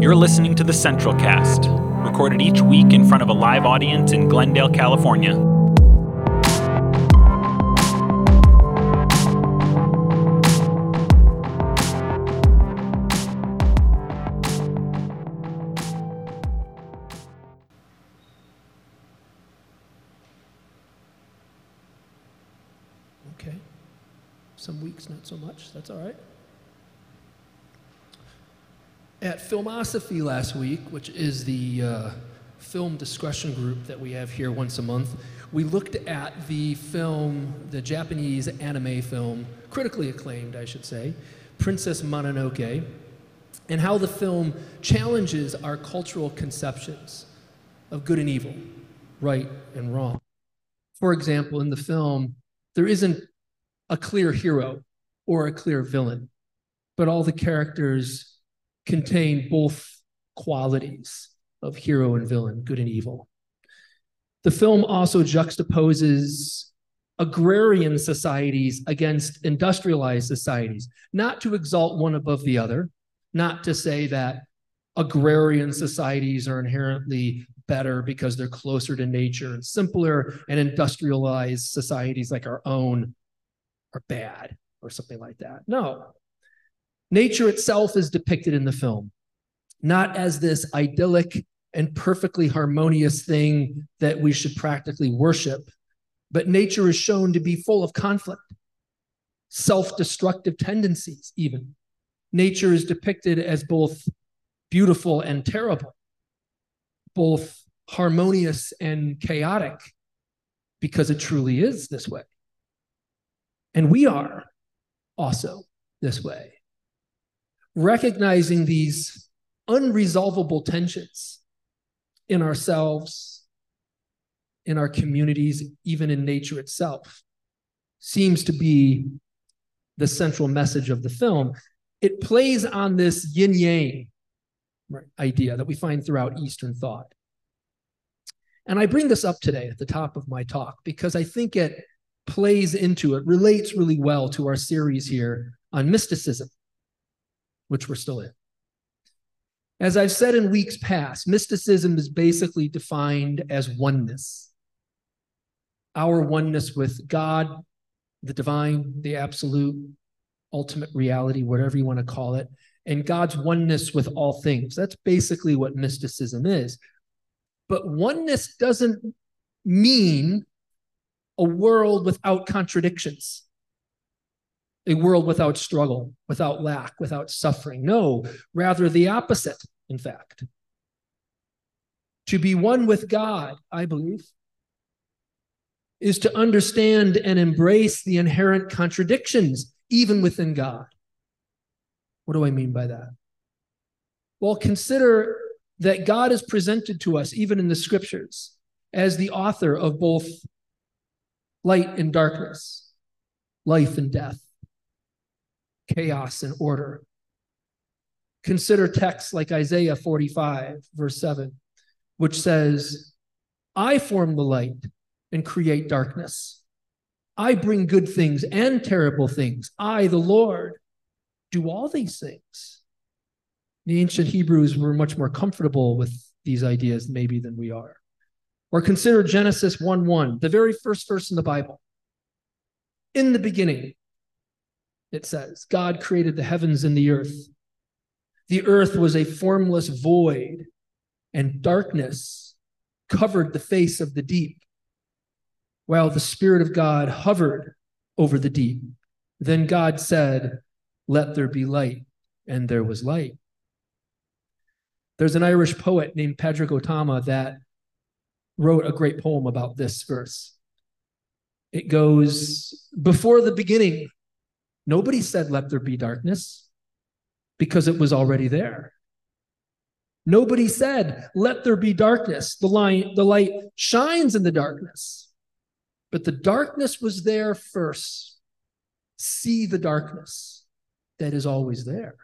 You're listening to the Central Cast, recorded each week in front of a live audience in Glendale, California. Okay. Some weeks, not so much. That's all right. At Filmosophy last week, which is the uh, film discussion group that we have here once a month, we looked at the film, the Japanese anime film, critically acclaimed, I should say, Princess Mononoke, and how the film challenges our cultural conceptions of good and evil, right and wrong. For example, in the film, there isn't a clear hero or a clear villain, but all the characters contain both qualities of hero and villain, good and evil. The film also juxtaposes agrarian societies against industrialized societies, not to exalt one above the other, not to say that agrarian societies are inherently better because they're closer to nature and simpler, and industrialized societies like our own are bad or something like that. No. Nature itself is depicted in the film, not as this idyllic and perfectly harmonious thing that we should practically worship, but nature is shown to be full of conflict, self destructive tendencies, even. Nature is depicted as both beautiful and terrible, both harmonious and chaotic, because it truly is this way. And we are also this way. Recognizing these unresolvable tensions in ourselves, in our communities, even in nature itself, seems to be the central message of the film. It plays on this yin yang idea that we find throughout Eastern thought. And I bring this up today at the top of my talk because I think it plays into it, relates really well to our series here on mysticism, which we're still in. As I've said in weeks past, mysticism is basically defined as oneness. Our oneness with God, the divine, the absolute, ultimate reality, whatever you want to call it, and God's oneness with all things. That's basically what mysticism is. But oneness doesn't mean a world without contradictions, a world without struggle, without lack, without suffering. No, rather the opposite, in fact. To be one with God, I believe, is to understand and embrace the inherent contradictions even within God. What do I mean by that? Well, consider that God is presented to us, even in the scriptures, as the author of both light and darkness, life and death, chaos and order. Consider texts like Isaiah 45, verse 7, which says, I form the light and create darkness. I bring good things and terrible things. I, the Lord, do all these things. The ancient Hebrews were much more comfortable with these ideas, maybe, than we are. Or consider Genesis 1 1, the very first verse in the Bible. In the beginning, it says, God created the heavens and the earth. The earth was a formless void, and darkness covered the face of the deep, while the Spirit of God hovered over the deep. Then God said, Let there be light, and there was light. There's an Irish poet named Padraig Ó Tuama that wrote a great poem about this verse. It goes, Before the beginning, nobody said, Let there be darkness, because it was already there. Nobody said, Let there be darkness. The light, the light shines in the darkness. But the darkness was there first. See the darkness that is always there.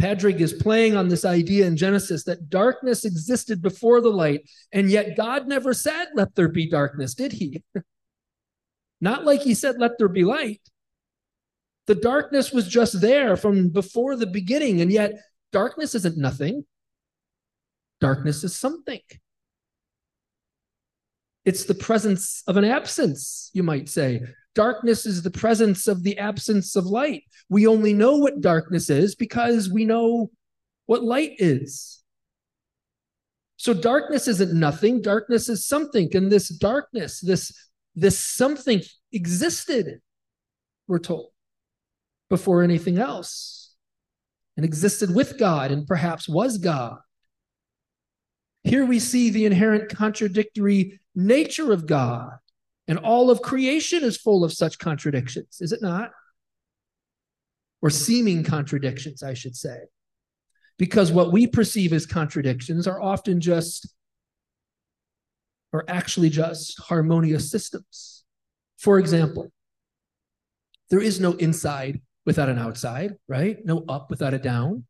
Padraig is playing on this idea in Genesis that darkness existed before the light, and yet God never said, Let there be darkness, did he? Not like he said, Let there be light. The darkness was just there from before the beginning, and yet Darkness isn't nothing, darkness is something. It's the presence of an absence, you might say. Darkness is the presence of the absence of light. We only know what darkness is because we know what light is. So darkness isn't nothing, darkness is something. And this darkness, this, this something existed, we're told, before anything else, and existed with God and perhaps was God. Here we see the inherent contradictory nature of God. And all of creation is full of such contradictions, is it not? Or seeming contradictions, I should say. Because what we perceive as contradictions are often just, or actually just, harmonious systems. For example, there is no inside without an outside, right? No up without a down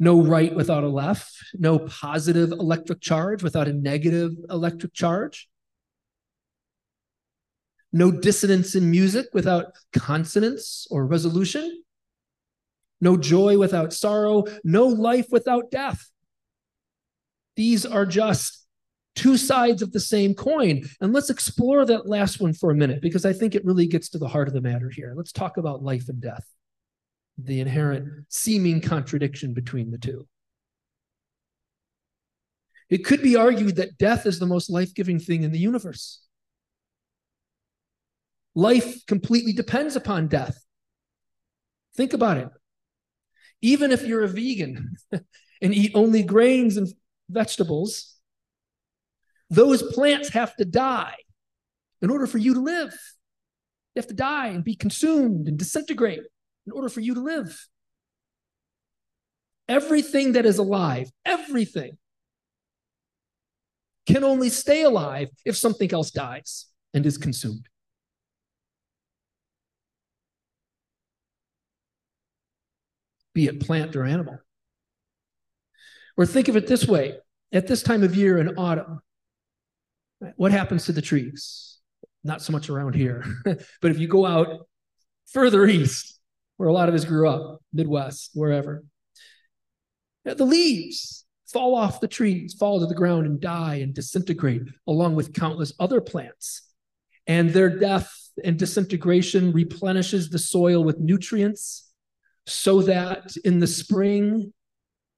no right without a left, no positive electric charge without a negative electric charge, no dissonance in music without consonance or resolution, no joy without sorrow, no life without death. These are just two sides of the same coin. And let's explore that last one for a minute because I think it really gets to the heart of the matter here. Let's talk about life and death the inherent seeming contradiction between the two. It could be argued that death is the most life giving thing in the universe. Life completely depends upon death. Think about it. Even if you're a vegan and eat only grains and vegetables, those plants have to die in order for you to live. They have to die and be consumed and disintegrate in order for you to live. Everything that is alive, everything, can only stay alive if something else dies and is consumed. Be it plant or animal. Or think of it this way at this time of year in autumn, what happens to the trees? Not so much around here, but if you go out further east, where a lot of us grew up, Midwest, wherever. The leaves fall off the trees, fall to the ground, and die and disintegrate, along with countless other plants. And their death and disintegration replenishes the soil with nutrients so that in the spring,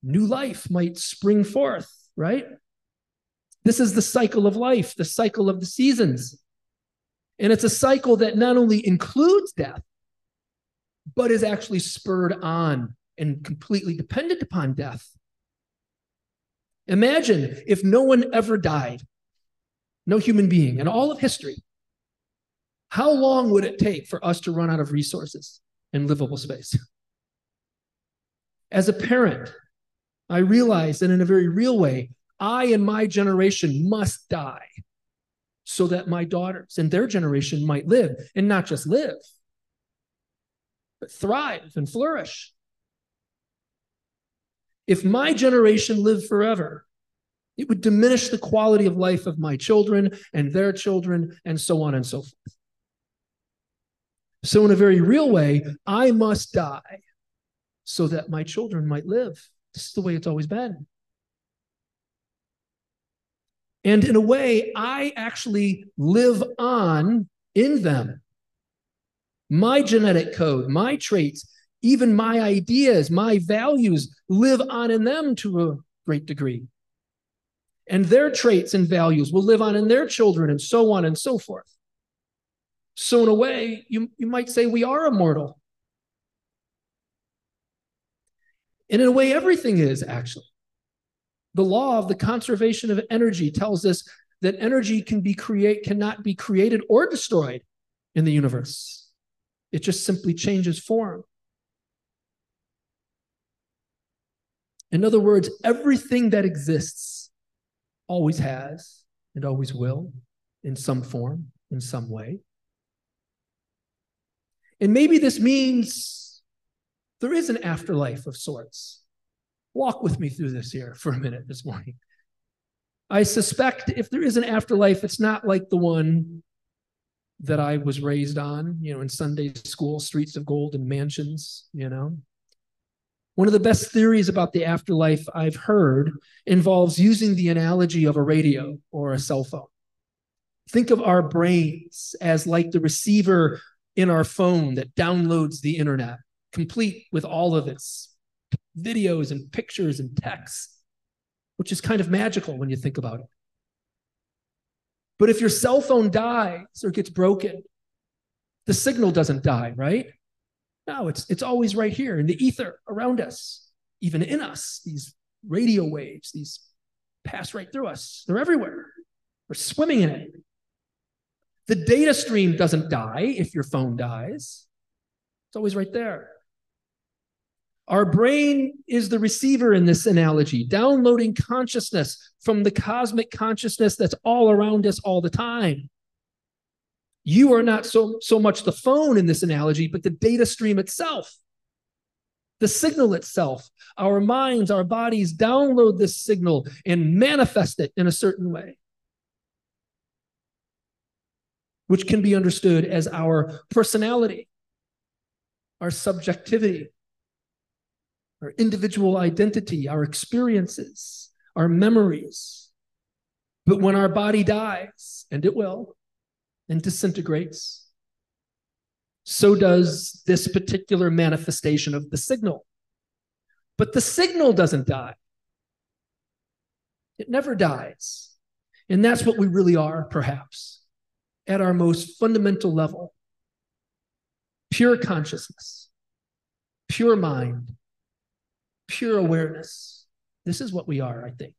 new life might spring forth, right? This is the cycle of life, the cycle of the seasons. And it's a cycle that not only includes death, but is actually spurred on and completely dependent upon death. Imagine if no one ever died, no human being in all of history. How long would it take for us to run out of resources and livable space? As a parent, I realize that in a very real way, I and my generation must die so that my daughters and their generation might live and not just live, but thrive and flourish. If my generation lived forever, it would diminish the quality of life of my children and their children, and so on and so forth. So, in a very real way, I must die so that my children might live. This is the way it's always been. And in a way, I actually live on in them my genetic code, my traits, even my ideas, my values live on in them to a great degree. And their traits and values will live on in their children, and so on and so forth. So, in a way, you, you might say we are immortal. And in a way, everything is actually. The law of the conservation of energy tells us that energy can be create cannot be created or destroyed in the universe. It just simply changes form. In other words, everything that exists always has and always will in some form, in some way. And maybe this means there is an afterlife of sorts. Walk with me through this here for a minute this morning. I suspect if there is an afterlife, it's not like the one that I was raised on, you know, in Sunday school, streets of gold and mansions, you know. One of the best theories about the afterlife I've heard involves using the analogy of a radio or a cell phone. Think of our brains as like the receiver in our phone that downloads the internet, complete with all of its videos and pictures and texts, which is kind of magical when you think about it. But if your cell phone dies or gets broken, the signal doesn't die, right? No, it's, it's always right here in the ether around us, even in us. These radio waves, these pass right through us. They're everywhere. We're swimming in it. The data stream doesn't die if your phone dies, it's always right there. Our brain is the receiver in this analogy, downloading consciousness from the cosmic consciousness that's all around us all the time. You are not so, so much the phone in this analogy, but the data stream itself, the signal itself. Our minds, our bodies download this signal and manifest it in a certain way, which can be understood as our personality, our subjectivity, our individual identity, our experiences, our memories. But when our body dies, and it will, and disintegrates, so does this particular manifestation of the signal. But the signal doesn't die, it never dies. And that's what we really are, perhaps, at our most fundamental level pure consciousness, pure mind, pure awareness. This is what we are, I think.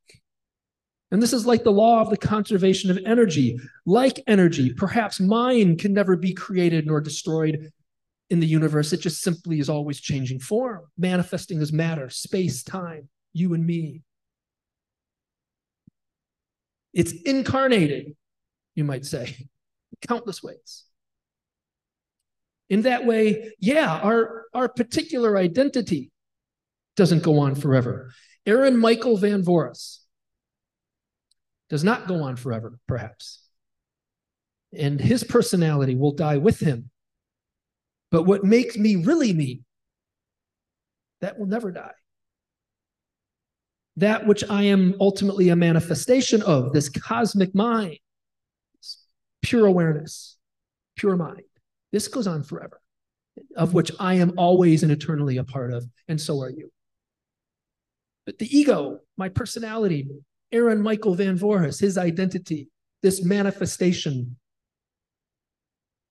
And this is like the law of the conservation of energy. Like energy, perhaps mind can never be created nor destroyed in the universe. It just simply is always changing form, manifesting as matter, space, time, you and me. It's incarnated, you might say, countless ways. In that way, yeah, our, our particular identity doesn't go on forever. Aaron Michael Van Voorhis does not go on forever, perhaps. And his personality will die with him. But what makes me really me, that will never die. That which I am ultimately a manifestation of, this cosmic mind, pure awareness, pure mind, this goes on forever, of which I am always and eternally a part of, and so are you. But the ego, my personality, Aaron Michael Van Voorhis, his identity, this manifestation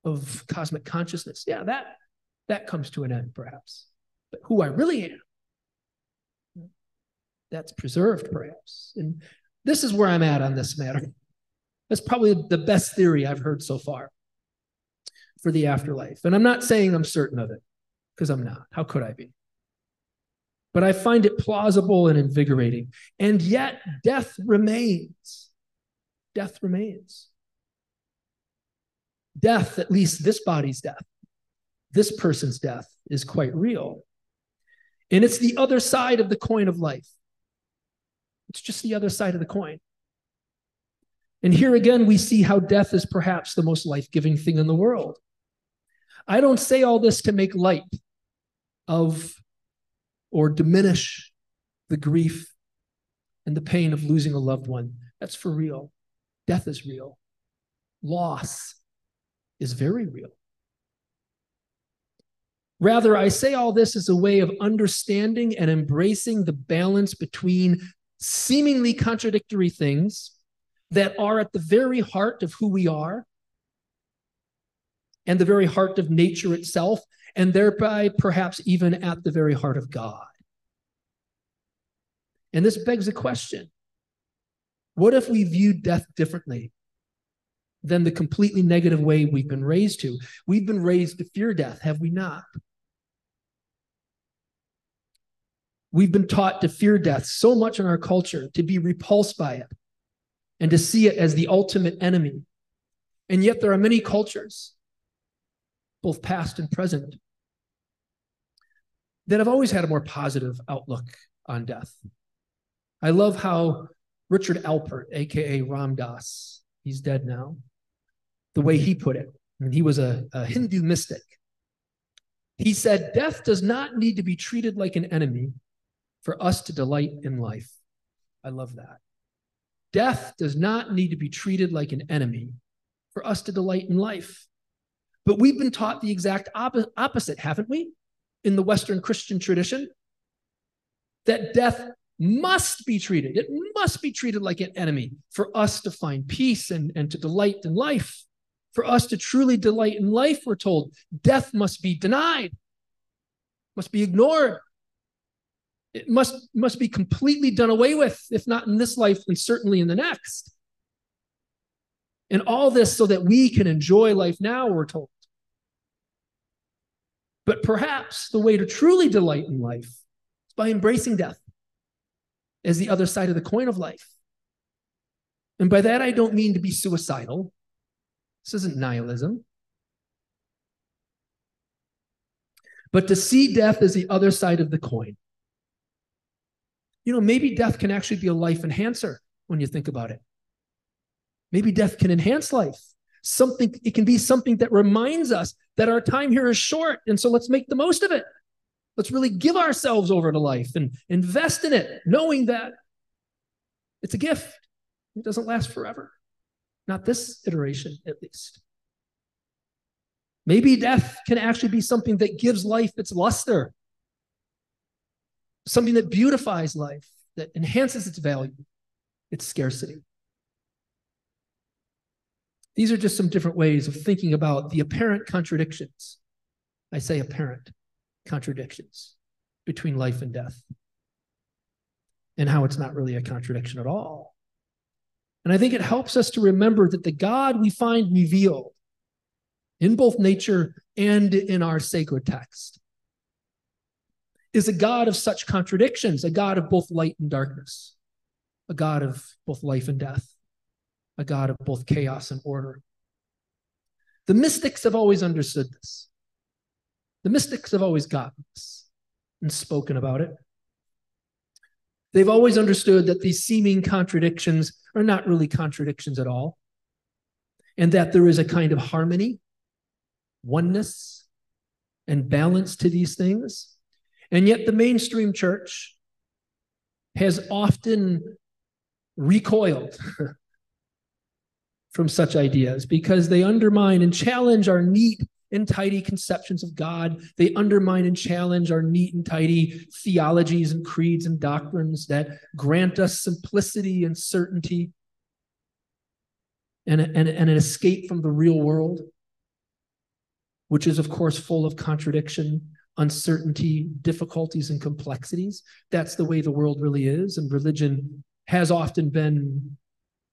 of cosmic consciousness, yeah, that that comes to an end, perhaps. But who I really am, that's preserved, perhaps. And this is where I'm at on this matter. That's probably the best theory I've heard so far for the afterlife. And I'm not saying I'm certain of it, because I'm not. How could I be? But I find it plausible and invigorating. And yet, death remains. Death remains. Death, at least this body's death, this person's death, is quite real. And it's the other side of the coin of life. It's just the other side of the coin. And here again, we see how death is perhaps the most life giving thing in the world. I don't say all this to make light of or diminish the grief and the pain of losing a loved one. That's for real. Death is real. Loss is very real. Rather, I say all this as a way of understanding and embracing the balance between seemingly contradictory things that are at the very heart of who we are and the very heart of nature itself, and thereby perhaps even at the very heart of God. And this begs a question What if we view death differently than the completely negative way we've been raised to? We've been raised to fear death, have we not? We've been taught to fear death so much in our culture, to be repulsed by it, and to see it as the ultimate enemy. And yet, there are many cultures both past and present, that I've always had a more positive outlook on death. I love how Richard Alpert, aka Ram Dass, he's dead now, the way he put it. Mean, he was a, a Hindu mystic. He said, Death does not need to be treated like an enemy for us to delight in life. I love that. Death does not need to be treated like an enemy for us to delight in life. But we've been taught the exact op- opposite, haven't we? In the Western Christian tradition, that death must be treated, it must be treated like an enemy for us to find peace and, and to delight in life. For us to truly delight in life, we're told death must be denied, must be ignored. It must, must be completely done away with, if not in this life, then certainly in the next. And all this so that we can enjoy life now, we're told. But perhaps the way to truly delight in life is by embracing death as the other side of the coin of life. And by that, I don't mean to be suicidal. This isn't nihilism. But to see death as the other side of the coin. You know, maybe death can actually be a life enhancer when you think about it. Maybe death can enhance life. Something it can be something that reminds us that our time here is short, and so let's make the most of it. Let's really give ourselves over to life and invest in it, knowing that it's a gift. It doesn't last forever. Not this iteration, at least. Maybe death can actually be something that gives life its luster, something that beautifies life, that enhances its value, its scarcity. These are just some different ways of thinking about the apparent contradictions. I say apparent contradictions between life and death, and how it's not really a contradiction at all. And I think it helps us to remember that the God we find revealed in both nature and in our sacred text is a God of such contradictions, a God of both light and darkness, a God of both life and death a God of both chaos and order. The mystics have always understood this. The mystics have always gotten this and spoken about it. They've always understood that these seeming contradictions are not really contradictions at all, and that there is a kind of harmony, oneness, and balance to these things. And yet, the mainstream church has often recoiled from such ideas because they undermine and challenge our neat and tidy conceptions of God. They undermine and challenge our neat and tidy theologies and creeds and doctrines that grant us simplicity and certainty and, and, and an escape from the real world, which is, of course, full of contradiction, uncertainty, difficulties, and complexities. That's the way the world really is. And religion has often been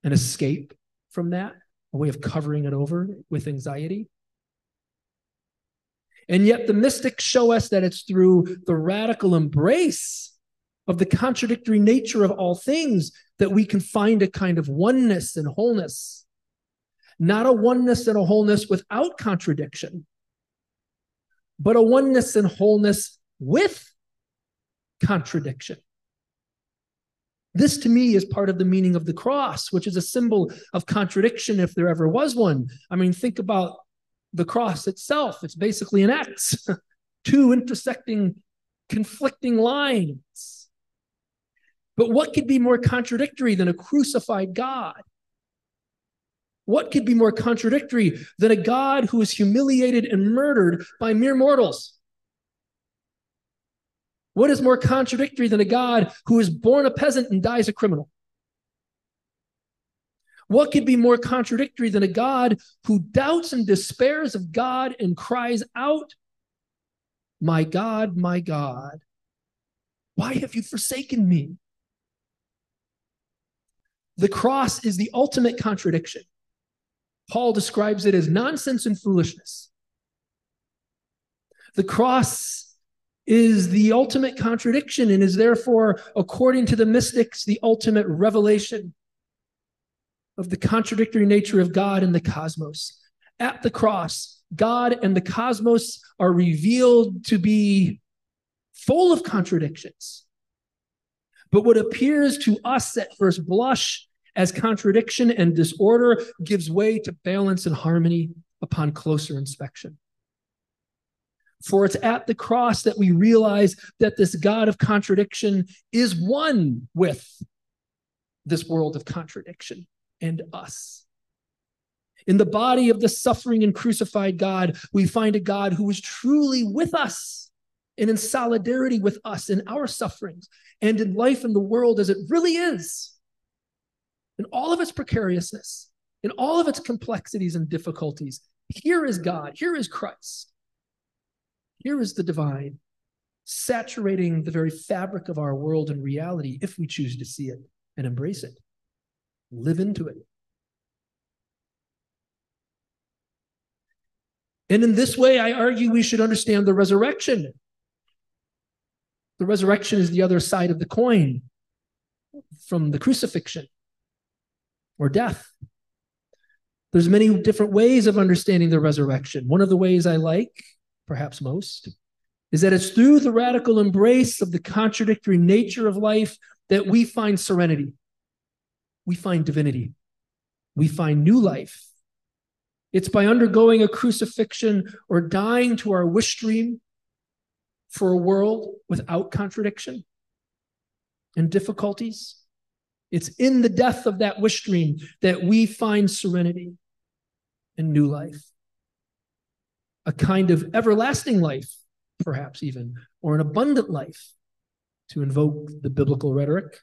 an escape from that, a way of covering it over with anxiety. And yet, the mystics show us that it's through the radical embrace of the contradictory nature of all things that we can find a kind of oneness and wholeness. Not a oneness and a wholeness without contradiction, but a oneness and wholeness with contradiction. This to me is part of the meaning of the cross, which is a symbol of contradiction if there ever was one. I mean, think about the cross itself. It's basically an X, two intersecting, conflicting lines. But what could be more contradictory than a crucified God? What could be more contradictory than a God who is humiliated and murdered by mere mortals? What is more contradictory than a God who is born a peasant and dies a criminal? What could be more contradictory than a God who doubts and despairs of God and cries out, My God, my God, why have you forsaken me? The cross is the ultimate contradiction. Paul describes it as nonsense and foolishness. The cross is the ultimate contradiction and is therefore, according to the mystics, the ultimate revelation of the contradictory nature of God and the cosmos. At the cross, God and the cosmos are revealed to be full of contradictions. But what appears to us at first blush as contradiction and disorder gives way to balance and harmony upon closer inspection. For it's at the cross that we realize that this God of contradiction is one with this world of contradiction and us. In the body of the suffering and crucified God, we find a God who is truly with us and in solidarity with us in our sufferings and in life in the world as it really is, in all of its precariousness, in all of its complexities and difficulties. Here is God, here is Christ, here is the divine, saturating the very fabric of our world and reality if we choose to see it and embrace it, live into it. And in this way, I argue we should understand the resurrection. The resurrection is the other side of the coin from the crucifixion or death. There's many different ways of understanding the resurrection. One of the ways I like, perhaps most, is that it's through the radical embrace of the contradictory nature of life that we find serenity, we find divinity, we find new life. It's by undergoing a crucifixion or dying to our wish dream for a world without contradiction and difficulties. It's in the death of that wish dream that we find serenity and new life, a kind of everlasting life, perhaps even, or an abundant life, to invoke the biblical rhetoric.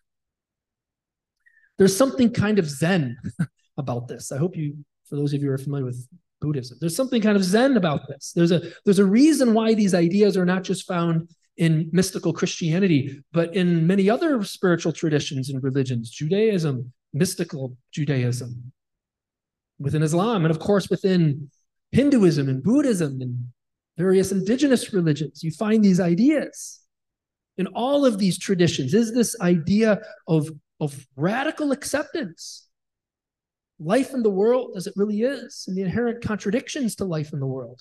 There's something kind of Zen about this. I hope you, for those of you who are familiar with Buddhism, there's something kind of Zen about this. There's a there's a reason why these ideas are not just found in mystical Christianity, but in many other spiritual traditions and religions, Judaism, mystical Judaism, within Islam, and of course within Hinduism and Buddhism and various indigenous religions. You find these ideas in all of these traditions is this idea of, of radical acceptance. Life in the world as it really is, and the inherent contradictions to life in the world.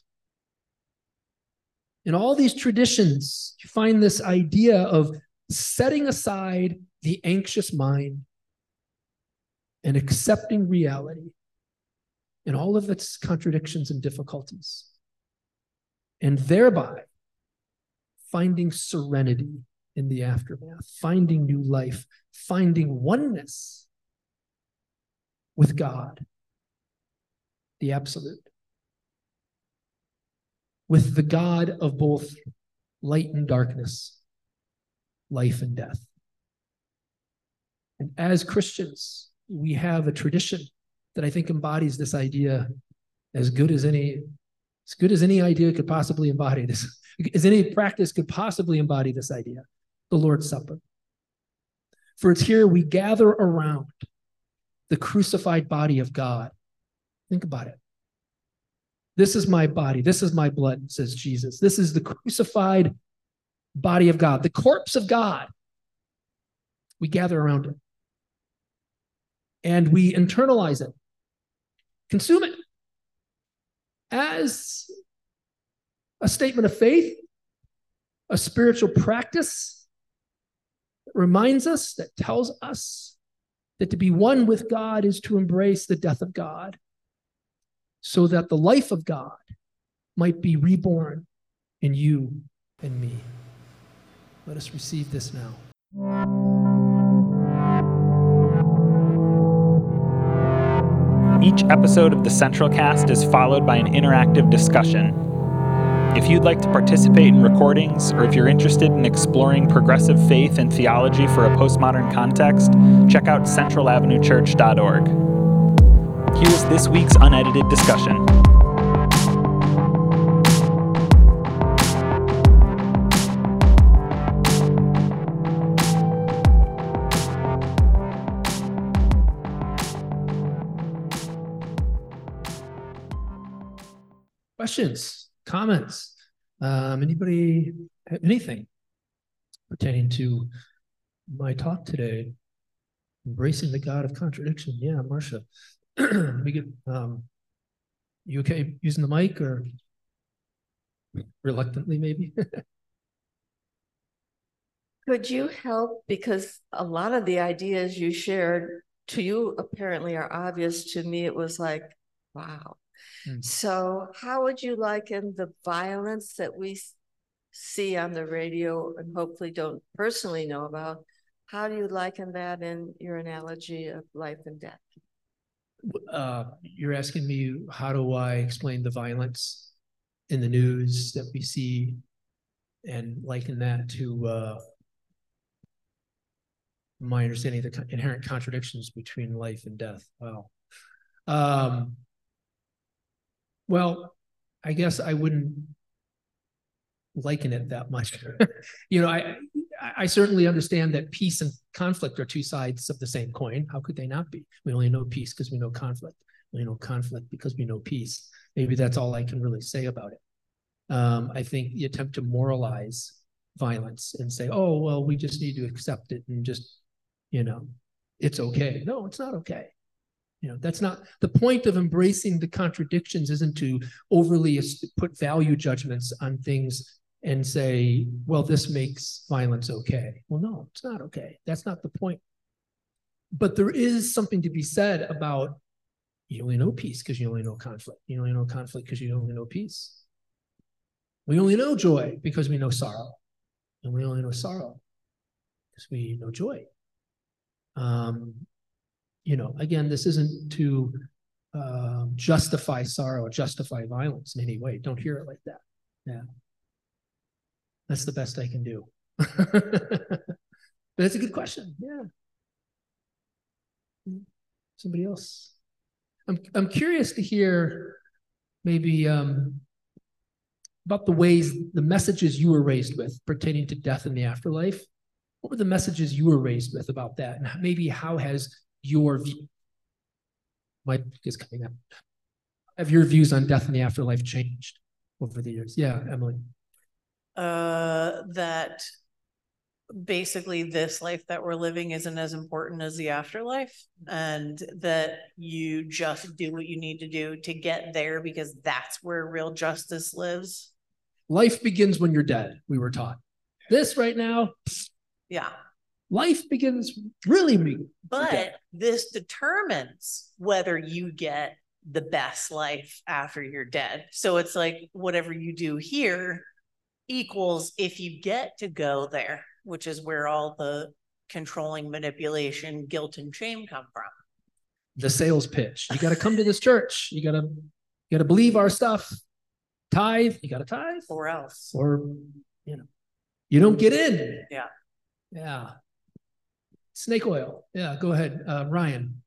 In all these traditions, you find this idea of setting aside the anxious mind and accepting reality in all of its contradictions and difficulties, and thereby finding serenity in the aftermath, finding new life, finding oneness with God, the absolute, with the God of both light and darkness, life and death. And as Christians, we have a tradition that I think embodies this idea as good as any as good as any idea could possibly embody this, as any practice could possibly embody this idea, the Lord's Supper. For it's here we gather around the crucified body of God. Think about it. This is my body. This is my blood, says Jesus. This is the crucified body of God, the corpse of God. We gather around it and we internalize it, consume it as a statement of faith, a spiritual practice that reminds us, that tells us that to be one with God is to embrace the death of God so that the life of God might be reborn in you and me. Let us receive this now. Each episode of the Central Cast is followed by an interactive discussion. If you'd like to participate in recordings, or if you're interested in exploring progressive faith and theology for a postmodern context, check out centralavenuechurch.org. Here's this week's unedited discussion. Questions, comments? Um, anybody anything pertaining to my talk today? Embracing the God of contradiction. Yeah, Marcia. we get um you okay using the mic or reluctantly maybe? Could you help? Because a lot of the ideas you shared to you apparently are obvious. To me, it was like, wow. Mm. So, how would you liken the violence that we see on the radio and hopefully don't personally know about? How do you liken that in your analogy of life and death? Uh, you're asking me how do I explain the violence in the news that we see and liken that to uh, my understanding of the inherent contradictions between life and death. Wow. Um, well, I guess I wouldn't liken it that much. you know, I I certainly understand that peace and conflict are two sides of the same coin. How could they not be? We only know peace because we know conflict. We know conflict because we know peace. Maybe that's all I can really say about it. Um, I think the attempt to moralize violence and say, oh, well, we just need to accept it and just, you know, it's okay. No, it's not okay. You know, that's not the point of embracing the contradictions isn't to overly put value judgments on things and say, well, this makes violence okay. Well, no, it's not okay. That's not the point. But there is something to be said about you only know peace because you only know conflict. You only know conflict because you only know peace. We only know joy because we know sorrow. And we only know sorrow because we know joy. Um, you know, again, this isn't to uh, justify sorrow, justify violence in any way. Don't hear it like that. Yeah. That's the best I can do. but it's a good question. Yeah. Somebody else. I'm I'm curious to hear maybe um, about the ways the messages you were raised with pertaining to death and the afterlife. What were the messages you were raised with about that, and maybe how has your view? My book is coming up. Have your views on death and the afterlife changed over the years? Yeah, Emily uh, that basically this life that we're living isn't as important as the afterlife and that you just do what you need to do to get there because that's where real justice lives life begins when you're dead we were taught this right now yeah life begins really me but this determines whether you get the best life after you're dead so it's like whatever you do here equals if you get to go there, which is where all the controlling manipulation, guilt, and shame come from. The sales pitch. You got to come to this church. You got to you got to believe our stuff. Tithe. You got to tithe, or else, or you know, you don't get in. Yeah, yeah. Snake oil. Yeah. Go ahead, uh, Ryan.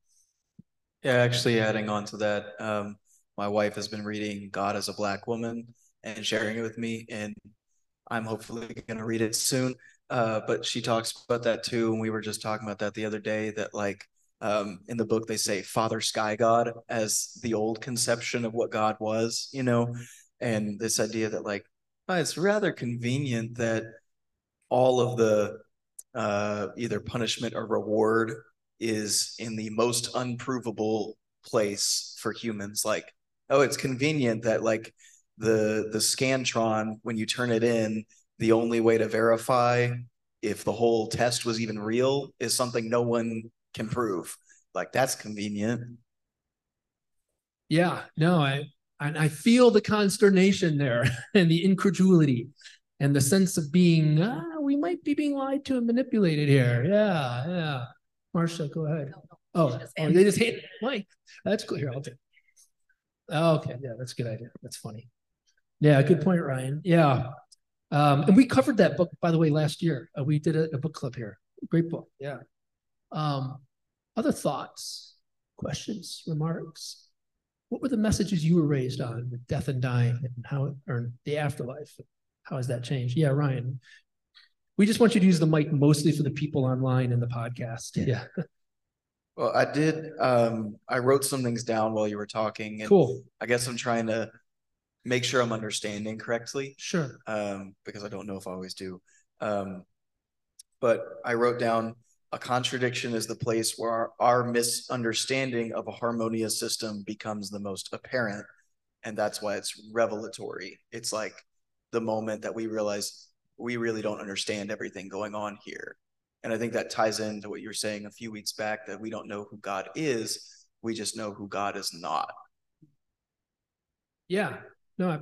Yeah, actually, adding on to that, um, my wife has been reading God as a Black Woman and sharing it with me, and I'm hopefully going to read it soon. Uh, but she talks about that too. And we were just talking about that the other day that, like, um, in the book, they say Father Sky God as the old conception of what God was, you know, and this idea that, like, oh, it's rather convenient that all of the uh, either punishment or reward is in the most unprovable place for humans. Like, oh, it's convenient that, like, the the scantron when you turn it in the only way to verify if the whole test was even real is something no one can prove like that's convenient yeah no i i feel the consternation there and the incredulity and the sense of being ah, we might be being lied to and manipulated here yeah yeah marcia go ahead oh, oh they just hate mike that's cool here i'll do oh, okay yeah that's a good idea that's funny yeah, good point, Ryan. Yeah. Um, and we covered that book, by the way, last year. Uh, we did a, a, book club here. Great book. Yeah. Um, other thoughts, questions, remarks? What were the messages you were raised on with death and dying and how, or the afterlife? How has that changed? Yeah, Ryan. We just want you to use the mic mostly for the people online and the podcast. Yeah. Well, I did. Um, I wrote some things down while you were talking. And cool. I guess I'm trying to make sure I'm understanding correctly. Sure. Um, because I don't know if I always do. Um, but I wrote down a contradiction is the place where our, our misunderstanding of a harmonious system becomes the most apparent. And that's why it's revelatory. It's like the moment that we realize we really don't understand everything going on here. And I think that ties into what you were saying a few weeks back that we don't know who God is, we just know who God is not. Yeah, no, I,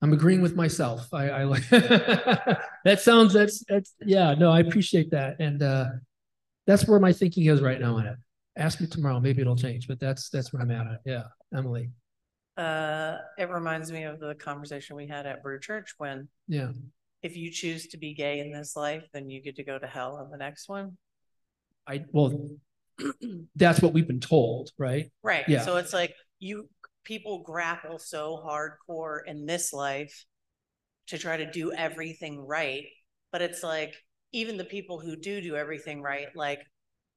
I'm agreeing with myself. I, I like that sounds that's that's yeah, no, I appreciate that. And uh that's where my thinking is right now on it. Ask me tomorrow, maybe it'll change, but that's that's where I'm at. Yeah, Emily. Uh, it reminds me of the conversation we had at Brew Church when Yeah. If you choose to be gay in this life, then you get to go to hell in the next one. I well that's what we've been told, right? Right. Yeah. So it's like you people grapple so hardcore in this life to try to do everything right. But it's like even the people who do do everything right, like,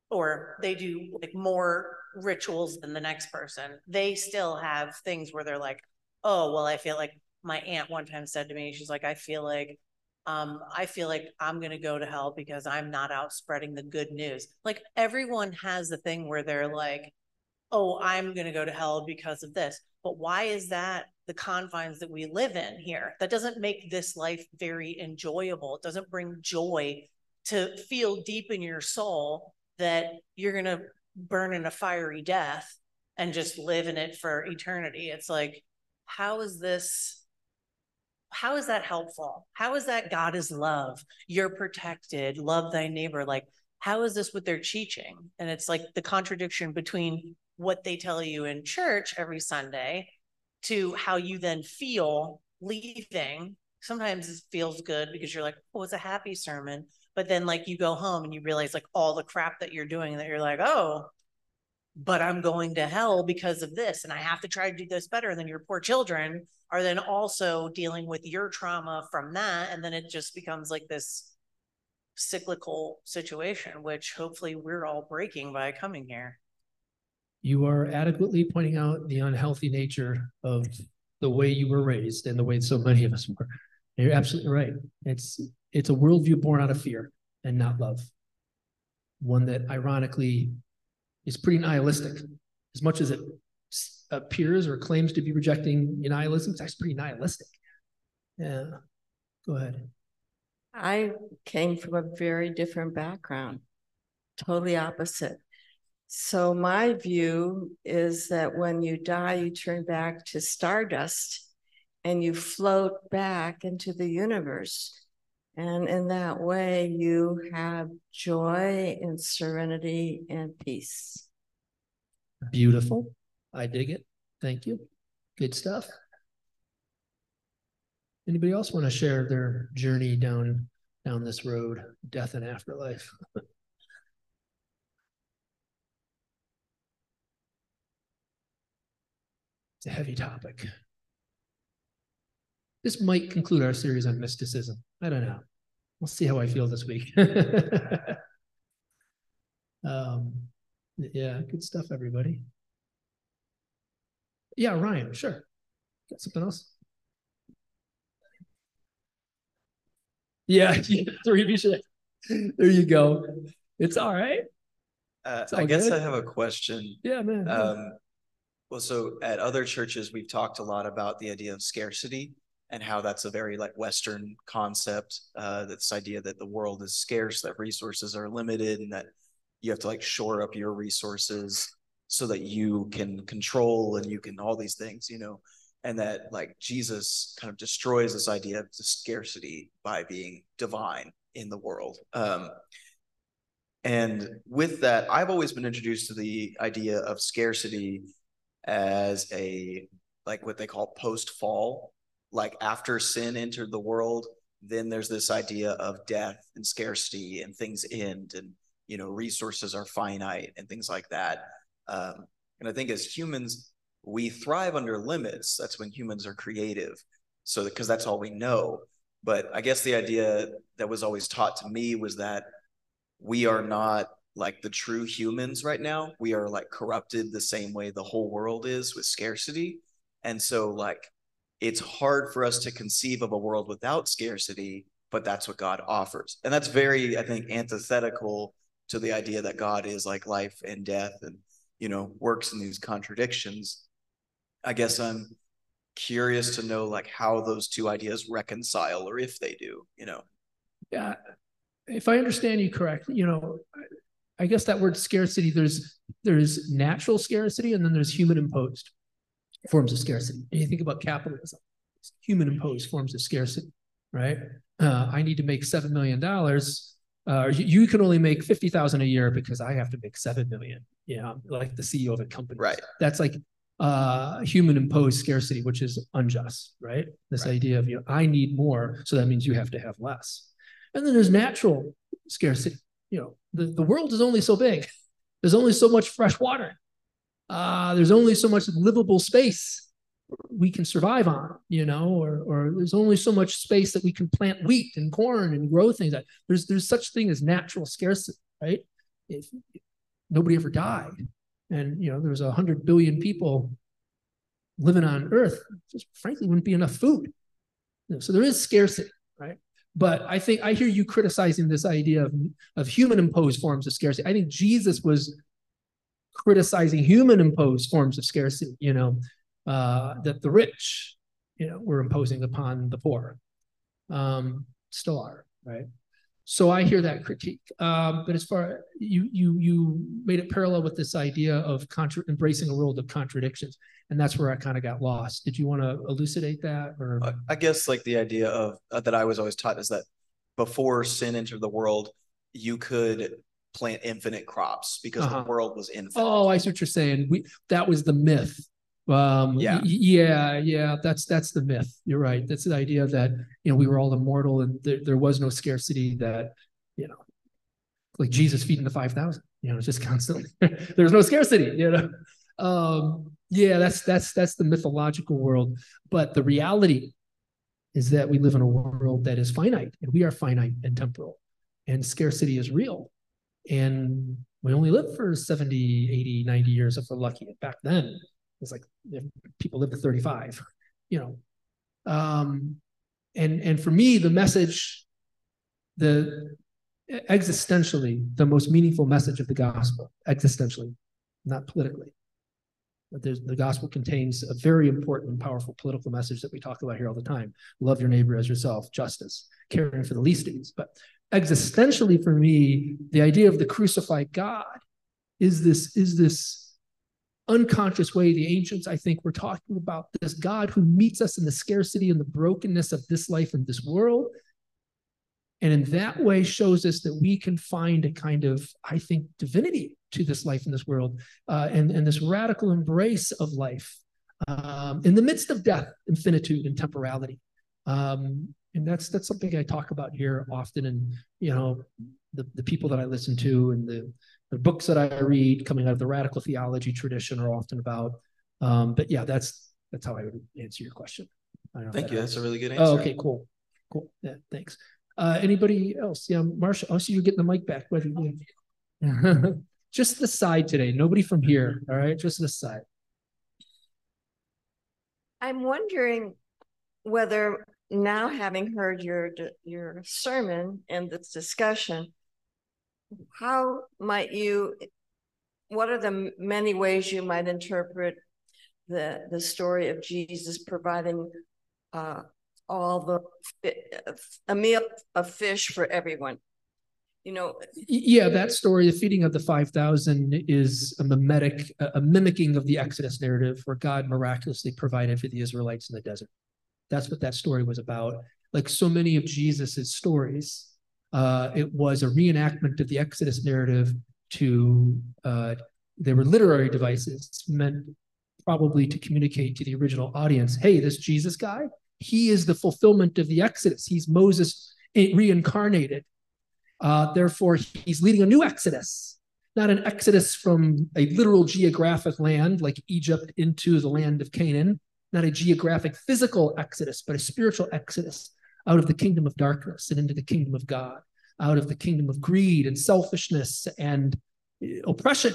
or they do like more rituals than the next person, they still have things where they're like, oh, well, I feel like my aunt one time said to me, she's like, I feel like um, I feel like I'm going to go to hell because I'm not out spreading the good news. Like everyone has the thing where they're like, oh, I'm going to go to hell because of this. But why is that the confines that we live in here? That doesn't make this life very enjoyable. It doesn't bring joy to feel deep in your soul that you're going to burn in a fiery death and just live in it for eternity. It's like, how is this? How is that helpful? How is that God is love? You're protected, love thy neighbor. Like, how is this what they're teaching? And it's like the contradiction between what they tell you in church every Sunday to how you then feel leaving. Sometimes it feels good because you're like, oh, it's a happy sermon. But then, like, you go home and you realize, like, all the crap that you're doing that you're like, oh, but I'm going to hell because of this, and I have to try to do this better. Then your poor children are then also dealing with your trauma from that. And then it just becomes like this cyclical situation, which hopefully we're all breaking by coming here. You are adequately pointing out the unhealthy nature of the way you were raised and the way so many of us were. You're absolutely right. It's it's a worldview born out of fear and not love. One that ironically is pretty nihilistic. As much as it Uh, appears or claims to be rejecting nihilism, it's actually pretty nihilistic. Yeah. Go ahead. I came from a very different background, totally opposite. So, my view is that when you die, you turn back to stardust and you float back into the universe. And in that way, you have joy and serenity and peace. Beautiful. I dig it. Thank you. Good stuff. Anybody else want to share their journey down down this road, death and afterlife? it's a heavy topic. This might conclude our series on mysticism. I don't know. We'll see how I feel this week. um, yeah, good stuff, everybody. Yeah, Ryan, sure. Got something else? Yeah, three of you should. There you go. It's all right. Uh, It's all I guess good. I have a question. Yeah, man. Um, well, so at other churches, we've talked a lot about the idea of scarcity and how that's a very like Western concept. Uh, this idea that the world is scarce, that resources are limited, and that you have to like shore up your resources so that you can control and you can all these things, you know, and that like Jesus kind of destroys this idea of the scarcity by being divine in the world. Um, and with that, I've always been introduced to the idea of scarcity as a like what they call post fall, like after sin entered the world, then there's this idea of death and scarcity and things end and you know resources are finite and things like that. Um, and I think as humans, we thrive under limits. That's when humans are creative. So because that's all we know. But I guess the idea that was always taught to me was that we are not like the true humans right now. We are like corrupted the same way the whole world is with scarcity. And so like it's hard for us to conceive of a world without scarcity, but that's what God offers. And that's very, I think, antithetical to the idea that God is like life and death and, you know, works in these contradictions. I guess I'm curious to know like how those two ideas reconcile or if they do, you know. Yeah, if I understand you correct, you know, I- guess that word scarcity, there's there's natural scarcity and then there's human imposed. forms of scarcity. And you think about capitalism, human imposed forms of scarcity, right? Uh, I need to make $7 million. Uh, you, can only make 50,000 a year because I have to make 7 million. You know, like the CEO of a company. Right. That's like uh, human imposed scarcity, which is unjust, right? This Right. idea of, you know, I need more, so that means you have to have less. And then there's natural scarcity. You know, the, the world is only so big. There's only so much fresh water. Uh, there's only so much livable space we can survive on, you know, or or there's only so much space that we can plant wheat and corn and grow things. Like there's there's such thing as natural scarcity, right? If nobody ever died, and you know there was a hundred billion people living on Earth, just frankly wouldn't be enough food. You know, so there is scarcity, right? But I think I hear you criticizing this idea of, of human imposed forms of scarcity. I think Jesus was criticizing human imposed forms of scarcity, you know, uh, that the rich, you know, were imposing upon the poor. Um, still are, right? So I hear that critique. Um, but as far you you you made it parallel with this idea of contra- embracing a world of contradictions, and that's where I kind of got lost. Did you want to elucidate that, or I- guess like the idea of uh, that I was always taught is that before sin entered the world, you could plant infinite crops because Uh-huh. the world was infinite. Oh, I see what you're saying. We that was the myth. Um, Yeah. yeah, yeah. That's that's the myth. You're right. That's the idea that you know we were all immortal and there, there was no scarcity. That you know, like Jesus feeding the five thousand. You know, just constantly there's no scarcity. You know, um, yeah. That's that's that's the mythological world. But the reality is that we live in a world that is finite, and we are finite and temporal, and scarcity is real and we only live for 70 80 90 years if we're lucky back then it's like people live to 35 you know? Um and and for me the message the existentially the most meaningful message of the gospel existentially not politically but the gospel contains a very important and powerful political message that we talk about here all the time. Love your neighbor as yourself justice caring for the least of these but existentially for me the idea of the crucified god is this is this unconscious way the ancients i think were talking about this god who meets us in the scarcity and the brokenness of this life and this world. And in that way shows us that we can find a kind of i think divinity to this life in this world uh, and, and this radical embrace of life um, in the midst of death infinitude and temporality. Um, and that's that's something I talk about here often, and you know, the the people that I listen to and the the books that I read coming out of the radical theology tradition are often about. Um, but yeah, that's that's how I would answer your question. I don't know if Thank that you. That's a really good answer. Oh, okay, cool, cool. Yeah, thanks. Uh, anybody else? Yeah, Marsha. Oh, so you're getting the mic back. Whether you just the side today. Nobody from here. All right, just the side. I'm wondering whether now having heard your your sermon and this discussion, how might you, what are the many ways you might interpret the the story of Jesus providing uh, all the a meal of fish for everyone? You know, yeah, that story, the feeding of the 5,000 is a mimetic, a mimicking of the Exodus narrative where God miraculously provided for the Israelites in the desert. That's what that story was about. Like so many of Jesus's stories, uh, it was a reenactment of the Exodus narrative to, uh, they were literary devices meant probably to communicate to the original audience, hey, this Jesus guy, he is the fulfillment of the Exodus. He's Moses reincarnated. Uh, therefore, he's leading a new exodus, not an exodus from a literal geographic land like Egypt into the land of Canaan, not a geographic physical exodus, but a spiritual exodus out of the kingdom of darkness and into the kingdom of God, out of the kingdom of greed and selfishness and uh, oppression,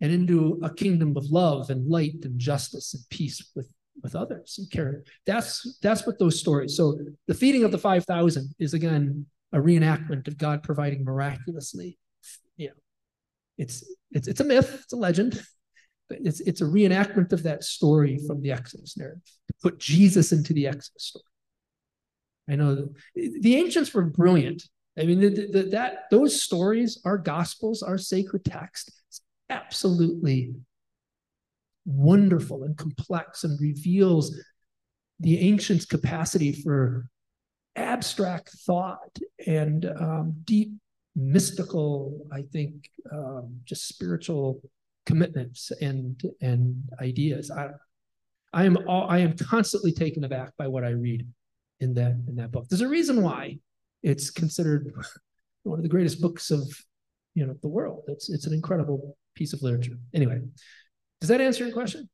and into a kingdom of love and light and justice and peace with with others and care. That's that's what those stories. So the feeding of the five thousand is again a reenactment of God providing miraculously. You know, it's it's it's a myth, it's a legend, but it's it's a reenactment of that story from the Exodus narrative to put Jesus into the Exodus story. I know the, ancients were brilliant. I mean, the, the, that those stories, our gospels, our sacred text, absolutely wonderful and complex and reveals the ancients' capacity for abstract thought and um, deep mystical, I think, um, just spiritual commitments and and ideas. I I am all, I am constantly taken aback by what I read in that in that book. There's a reason why it's considered one of the greatest books of you know the world. It's it's an incredible piece of literature. Anyway, does that answer your question?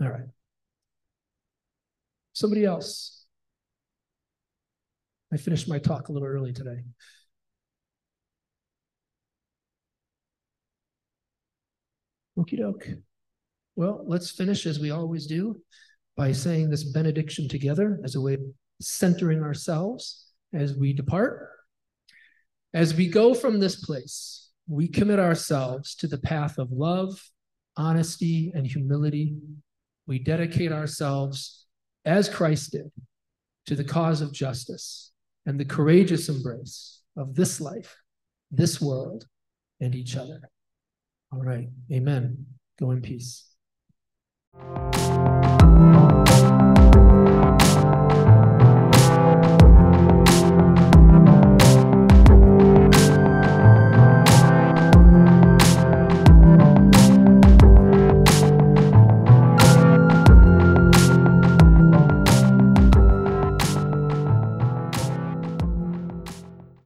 All right. Somebody else. I finished my talk a little early today. Okie doke. Well, let's finish as we always do by saying this benediction together as a way of centering ourselves as we depart. As we go from this place, we commit ourselves to the path of love, honesty, and humility. We dedicate ourselves, as Christ did, to the cause of justice and the courageous embrace of this life, this world, and each other. All right. Amen. Go in peace.